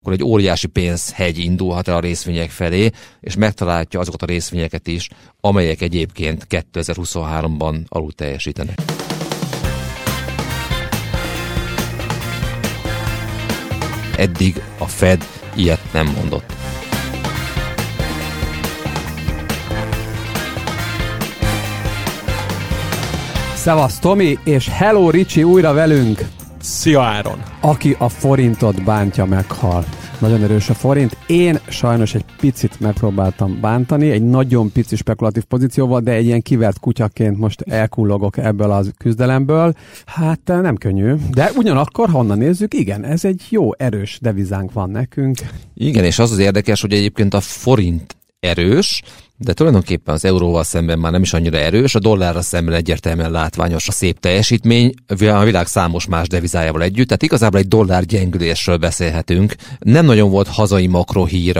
akkor egy óriási pénzhegy indulhat el a részvények felé, és megtalálja azokat a részvényeket is, amelyek egyébként 2023-ban alul teljesítenek. Eddig a Fed ilyet nem mondott. Szevasz Tomi, és hello Ricsi újra velünk! Szia Áron! Aki a forintot bántja, meghal. Nagyon erős a forint. Én sajnos egy picit megpróbáltam bántani, egy nagyon pici spekulatív pozícióval, de egy ilyen kivert kutyaként most elkullogok ebből az küzdelemből. Hát nem könnyű, de ugyanakkor, ha onnan nézzük, igen, ez egy jó, erős devizánk van nekünk. Igen, és az az érdekes, hogy egyébként a forint erős, de tulajdonképpen az euróval szemben már nem is annyira erős, a dollárra szemben egyértelműen látványos a szép teljesítmény, a világ számos más devizájával együtt, tehát igazából egy dollár gyengülésről beszélhetünk. Nem nagyon volt hazai makrohír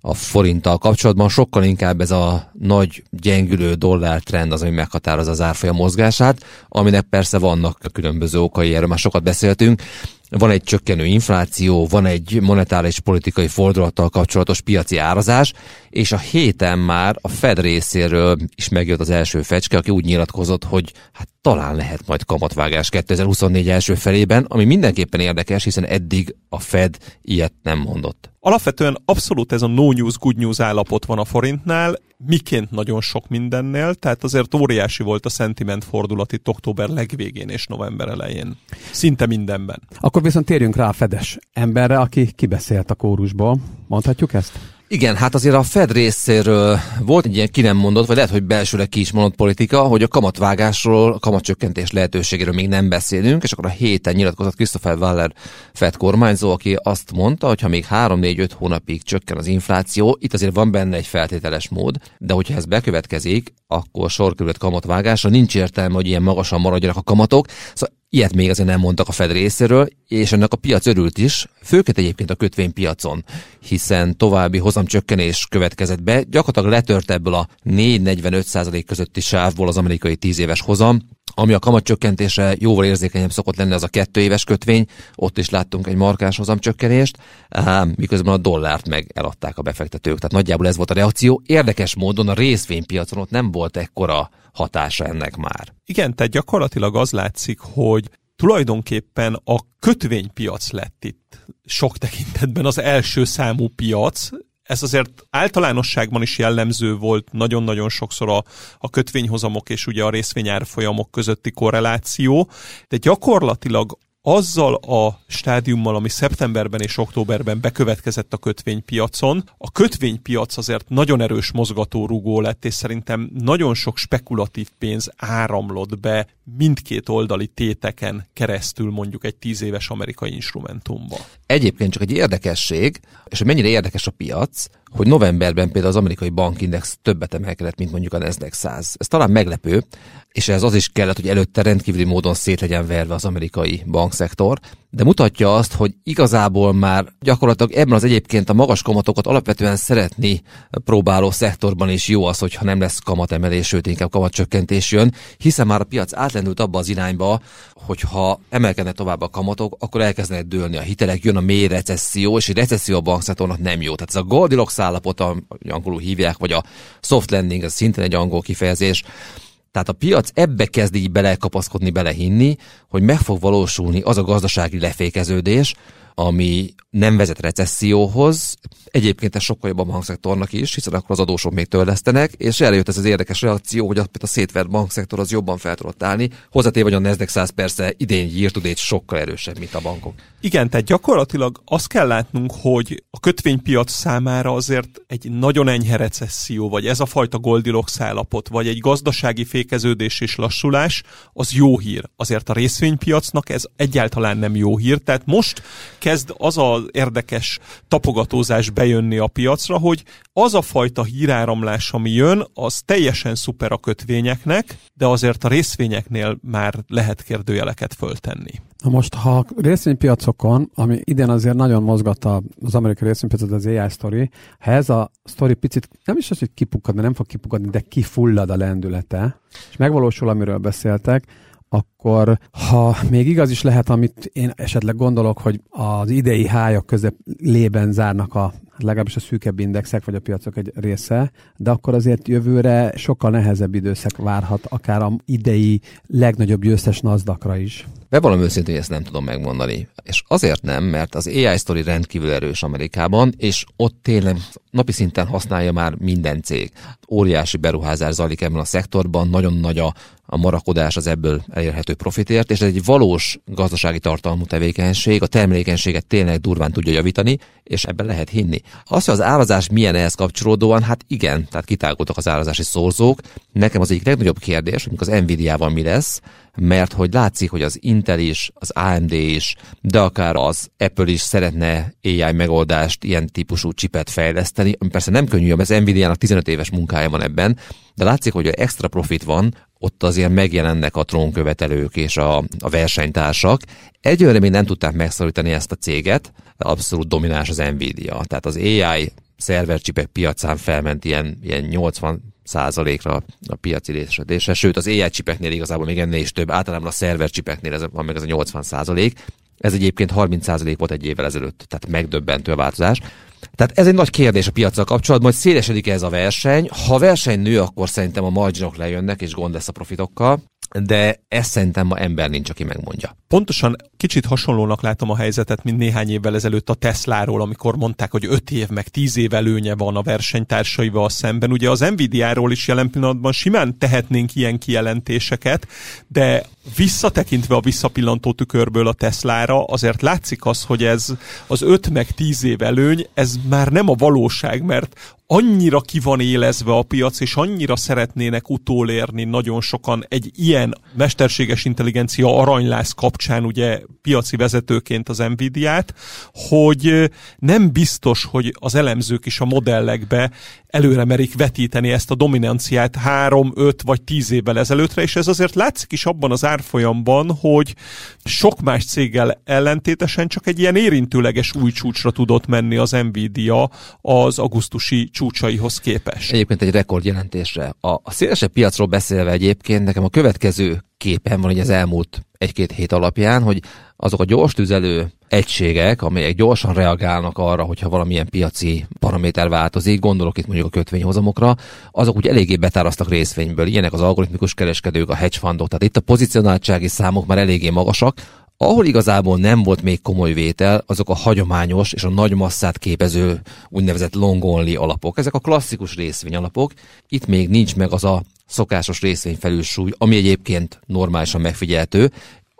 a, forinttal kapcsolatban, sokkal inkább ez a nagy gyengülő dollár trend az, ami meghatározza az árfolyam mozgását, aminek persze vannak különböző okai, erről már sokat beszéltünk, van egy csökkenő infláció, van egy monetáris politikai fordulattal kapcsolatos piaci árazás, és a héten már a Fed részéről is megjött az első fecske, aki úgy nyilatkozott, hogy hát talán lehet majd kamatvágás 2024 első felében, ami mindenképpen érdekes, hiszen eddig a Fed ilyet nem mondott. Alapvetően abszolút ez a no news, good news állapot van a forintnál, miként nagyon sok mindennél, tehát azért óriási volt a sentiment fordulat itt október legvégén és november elején. Szinte mindenben. Akkor viszont térjünk rá a Fedes emberre, aki kibeszélt a kórusból. Mondhatjuk ezt? Igen, hát azért a Fed részéről volt egy ilyen ki nem mondott, vagy lehet, hogy belsőleg ki is mondott politika, hogy a kamatvágásról, a kamatcsökkentés lehetőségéről még nem beszélünk, és akkor a héten nyilatkozott Christopher Waller Fed kormányzó, aki azt mondta, hogy ha még 3-4-5 hónapig csökken az infláció, itt azért van benne egy feltételes mód, de hogyha ez bekövetkezik, akkor sor került kamatvágásra, nincs értelme, hogy ilyen magasan maradjanak a kamatok. Szóval Ilyet még azért nem mondtak a Fed részéről, és ennek a piac örült is, főként egyébként a kötvénypiacon, hiszen további hozamcsökkenés következett be, gyakorlatilag letört ebből a 4-45% közötti sávból az amerikai 10 éves hozam, ami a kamatcsökkentése jóval érzékenyebb szokott lenni, az a kettő éves kötvény, ott is láttunk egy markás hozamcsökkenést, miközben a dollárt meg eladták a befektetők. Tehát nagyjából ez volt a reakció. Érdekes módon a részvénypiacon ott nem volt ekkora hatása ennek már. Igen, tehát gyakorlatilag az látszik, hogy tulajdonképpen a kötvénypiac lett itt sok tekintetben az első számú piac, ez azért általánosságban is jellemző volt nagyon-nagyon sokszor a, a kötvényhozamok és ugye a részvényárfolyamok közötti korreláció, de gyakorlatilag azzal a stádiummal, ami szeptemberben és októberben bekövetkezett a kötvénypiacon, a kötvénypiac azért nagyon erős mozgatórugó lett, és szerintem nagyon sok spekulatív pénz áramlott be mindkét oldali téteken keresztül mondjuk egy tíz éves amerikai instrumentumba. Egyébként csak egy érdekesség, és hogy mennyire érdekes a piac, hogy novemberben például az amerikai bankindex többet emelkedett, mint mondjuk a Nasdaq 100. Ez talán meglepő, és ez az is kellett, hogy előtte rendkívüli módon szét legyen verve az amerikai bankszektor, de mutatja azt, hogy igazából már gyakorlatilag ebben az egyébként a magas kamatokat alapvetően szeretni próbáló szektorban is jó az, hogyha nem lesz kamatemelés, sőt inkább kamatcsökkentés jön, hiszen már a piac átlendült abba az irányba, hogyha emelkedne tovább a kamatok, akkor elkezdenek dőlni a hitelek, jön a mély recesszió, és egy recesszió a bankszektornak nem jó. Tehát ez a Goldilocks állapot, angolul hívják, vagy a soft landing, ez szintén egy angol kifejezés, tehát a piac ebbe kezd így belekapaszkodni, belehinni, hogy meg fog valósulni az a gazdasági lefékeződés, ami nem vezet recesszióhoz. Egyébként ez sokkal jobb a bankszektornak is, hiszen akkor az adósok még törlesztenek, és eljött ez az érdekes reakció, hogy a, a szétvert bankszektor az jobban fel tudott állni. Hozzátéve, hogy a Nasdaq 100 persze idén year sokkal erősebb, mint a bankok. Igen, tehát gyakorlatilag azt kell látnunk, hogy a kötvénypiac számára azért egy nagyon enyhe recesszió, vagy ez a fajta Goldilocks állapot, vagy egy gazdasági fékeződés és lassulás, az jó hír. Azért a részvénypiacnak ez egyáltalán nem jó hír, tehát most kezd az az érdekes tapogatózás bejönni a piacra, hogy az a fajta híráramlás, ami jön, az teljesen szuper a kötvényeknek, de azért a részvényeknél már lehet kérdőjeleket föltenni. Na most, ha a részvénypiacokon, ami idén azért nagyon mozgatta az amerikai részvénypiacot az AI sztori, ha ez a sztori picit nem is az, hogy kipukkad, nem fog kipukkadni, de kifullad a lendülete, és megvalósul, amiről beszéltek, akkor ha még igaz is lehet, amit én esetleg gondolok, hogy az idei hájak közepében zárnak a legalábbis a szűkebb indexek, vagy a piacok egy része, de akkor azért jövőre sokkal nehezebb időszak várhat, akár a idei legnagyobb győztes nazdakra is. Bevallom őszintén, hogy ezt nem tudom megmondani. És azért nem, mert az AI sztori rendkívül erős Amerikában, és ott tényleg napi szinten használja már minden cég. Óriási beruházás zajlik ebben a szektorban, nagyon nagy a, a marakodás az ebből elérhető profitért, és ez egy valós gazdasági tartalmú tevékenység, a termelékenységet tényleg durván tudja javítani, és ebben lehet hinni. Az, hogy az árazás milyen ehhez kapcsolódóan, hát igen, tehát kitágultak az árazási szorzók. Nekem az egyik legnagyobb kérdés, hogy az Nvidia-val mi lesz, mert hogy látszik, hogy az Intel is, az AMD is, de akár az Apple is szeretne AI megoldást, ilyen típusú csipet fejleszteni, ami persze nem könnyű, mert az Nvidia-nak 15 éves munkája van ebben, de látszik, hogy extra profit van, ott azért megjelennek a trónkövetelők és a, a versenytársak. Egyőre még nem tudták megszorítani ezt a céget, abszolút domináns az Nvidia. Tehát az AI szervercsipek piacán felment ilyen, ilyen 80 százalékra a piaci részesedése, sőt az AI csipeknél igazából még ennél is több, általában a szerver csipeknél ez van meg ez a 80 százalék, ez egyébként 30 százalék volt egy évvel ezelőtt, tehát megdöbbentő a változás. Tehát ez egy nagy kérdés a piacsal kapcsolatban, hogy szélesedik ez a verseny. Ha a verseny nő, akkor szerintem a marginok lejönnek, és gond lesz a profitokkal de ezt szerintem ma ember nincs, aki megmondja. Pontosan kicsit hasonlónak látom a helyzetet, mint néhány évvel ezelőtt a Tesláról, amikor mondták, hogy 5 év meg 10 év előnye van a versenytársaival szemben. Ugye az Nvidia-ról is jelen pillanatban simán tehetnénk ilyen kijelentéseket, de visszatekintve a visszapillantó tükörből a Teslára, azért látszik az, hogy ez az 5 meg 10 év előny, ez már nem a valóság, mert annyira ki van élezve a piac, és annyira szeretnének utolérni nagyon sokan egy ilyen mesterséges intelligencia aranylász kapcsán ugye piaci vezetőként az Nvidia-t, hogy nem biztos, hogy az elemzők is a modellekbe előre merik vetíteni ezt a dominanciát három, öt vagy tíz évvel ezelőttre, és ez azért látszik is abban az árfolyamban, hogy sok más céggel ellentétesen csak egy ilyen érintőleges új csúcsra tudott menni az Nvidia az augusztusi csúcsaihoz képest. Egyébként egy rekordjelentésre. A, a szélesebb piacról beszélve egyébként nekem a következő képen van hogy az elmúlt egy-két hét alapján, hogy azok a gyors tüzelő egységek, amelyek gyorsan reagálnak arra, hogyha valamilyen piaci paraméter változik, gondolok itt mondjuk a kötvényhozamokra, azok úgy eléggé betárasztak részvényből. Ilyenek az algoritmikus kereskedők, a hedge fundok, tehát itt a pozicionáltsági számok már eléggé magasak, ahol igazából nem volt még komoly vétel, azok a hagyományos és a nagy masszát képező úgynevezett long only alapok. Ezek a klasszikus részvény alapok. Itt még nincs meg az a szokásos részvényfelülsúly, ami egyébként normálisan megfigyelhető,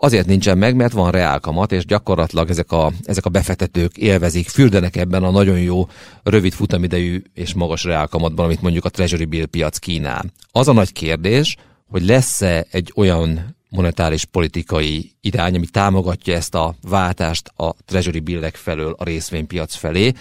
Azért nincsen meg, mert van reálkamat, és gyakorlatilag ezek a, ezek a befektetők élvezik, fürdenek ebben a nagyon jó, rövid futamidejű és magas reálkamatban, amit mondjuk a Treasury Bill piac kínál. Az a nagy kérdés, hogy lesz-e egy olyan monetáris politikai irány, ami támogatja ezt a váltást a Treasury Billek felől a részvénypiac felé.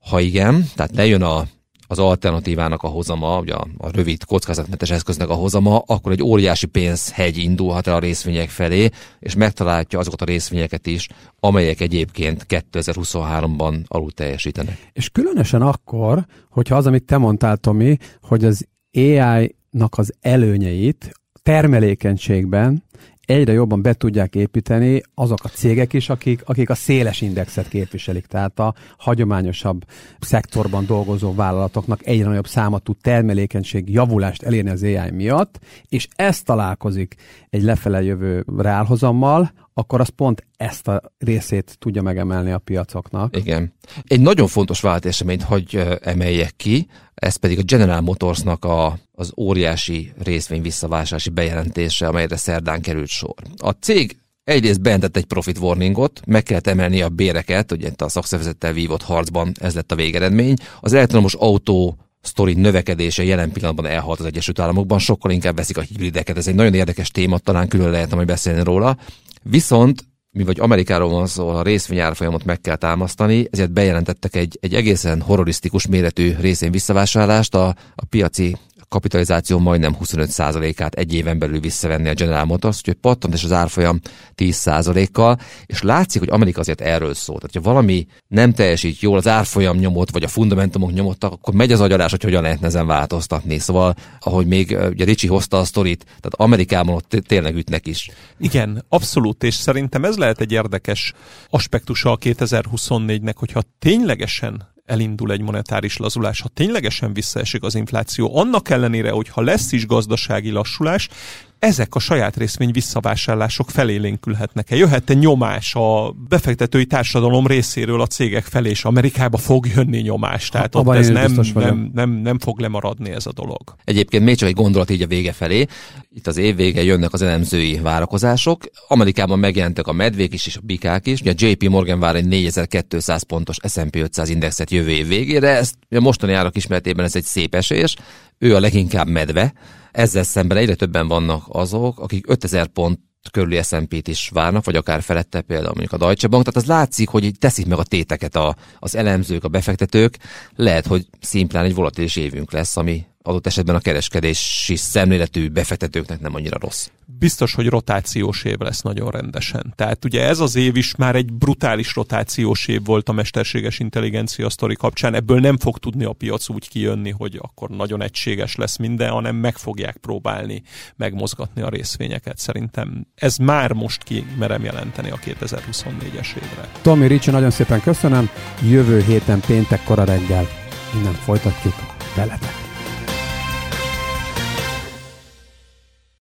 Ha igen, tehát lejön a az alternatívának a hozama, ugye a, a rövid kockázatmentes eszköznek a hozama, akkor egy óriási pénzhegy indulhat el a részvények felé, és megtalálja azokat a részvényeket is, amelyek egyébként 2023-ban alul teljesítenek. És különösen akkor, hogyha az, amit te mondtál, Tomi, hogy az AI-nak az előnyeit termelékenységben egyre jobban be tudják építeni azok a cégek is, akik, akik a széles indexet képviselik. Tehát a hagyományosabb szektorban dolgozó vállalatoknak egyre nagyobb száma tud termelékenység javulást elérni az AI miatt, és ez találkozik egy lefele jövő reálhozammal, akkor az pont ezt a részét tudja megemelni a piacoknak. Igen. Egy nagyon fontos váltáseményt hogy emeljek ki, ez pedig a General Motorsnak a, az óriási részvény visszavásárlási bejelentése, amelyre szerdán került sor. A cég egyrészt bejelentett egy profit warningot, meg kellett emelni a béreket, ugye a szakszervezettel vívott harcban ez lett a végeredmény. Az elektromos autó sztori növekedése jelen pillanatban elhalt az Egyesült Államokban, sokkal inkább veszik a hibrideket. Ez egy nagyon érdekes téma, talán külön lehetne majd beszélni róla. Viszont mi vagy Amerikáról van szó, a részvényárfolyamot meg kell támasztani, ezért bejelentettek egy, egy egészen horrorisztikus méretű részén visszavásárlást a, a piaci kapitalizáció majdnem 25%-át egy éven belül visszavenni a General Motors, úgyhogy pattant és az árfolyam 10%-kal, és látszik, hogy Amerika azért erről szól. Tehát, ha valami nem teljesít jól, az árfolyam nyomot, vagy a fundamentumok nyomottak, akkor megy az agyalás, hogy hogyan lehetne ezen változtatni. Szóval, ahogy még ugye Ricsi hozta a sztorit, tehát Amerikában ott tényleg ütnek is. Igen, abszolút, és szerintem ez lehet egy érdekes aspektusa a 2024-nek, hogyha ténylegesen elindul egy monetáris lazulás, ha ténylegesen visszaesik az infláció, annak ellenére, hogy ha lesz is gazdasági lassulás, ezek a saját részvény visszavásárlások felélénkülhetnek-e? Jöhet-e nyomás a befektetői társadalom részéről a cégek felé, és Amerikába fog jönni nyomás? Tehát ott ez nem, nem, nem, nem fog lemaradni ez a dolog. Egyébként még csak egy gondolat így a vége felé. Itt az év vége jönnek az elemzői várakozások. Amerikában megjelentek a medvék is és a bikák is. Ugye a JP Morgan vár egy 4200 pontos S&P 500 indexet jövő év végére. Ez a mostani árak ismeretében ez egy szép esés. Ő a leginkább medve ezzel szemben egyre többen vannak azok, akik 5000 pont körüli S&P-t is várnak, vagy akár felette például mondjuk a Deutsche Bank. Tehát az látszik, hogy teszik meg a téteket a, az elemzők, a befektetők. Lehet, hogy szimplán egy volatilis évünk lesz, ami adott esetben a kereskedési szemléletű befektetőknek nem annyira rossz. Biztos, hogy rotációs év lesz nagyon rendesen. Tehát ugye ez az év is már egy brutális rotációs év volt a mesterséges intelligencia sztori kapcsán. Ebből nem fog tudni a piac úgy kijönni, hogy akkor nagyon egységes lesz minden, hanem meg fogják próbálni megmozgatni a részvényeket. Szerintem ez már most ki merem jelenteni a 2024-es évre. Tomi Ricsi, nagyon szépen köszönöm. Jövő héten péntek kora reggel innen folytatjuk veletek.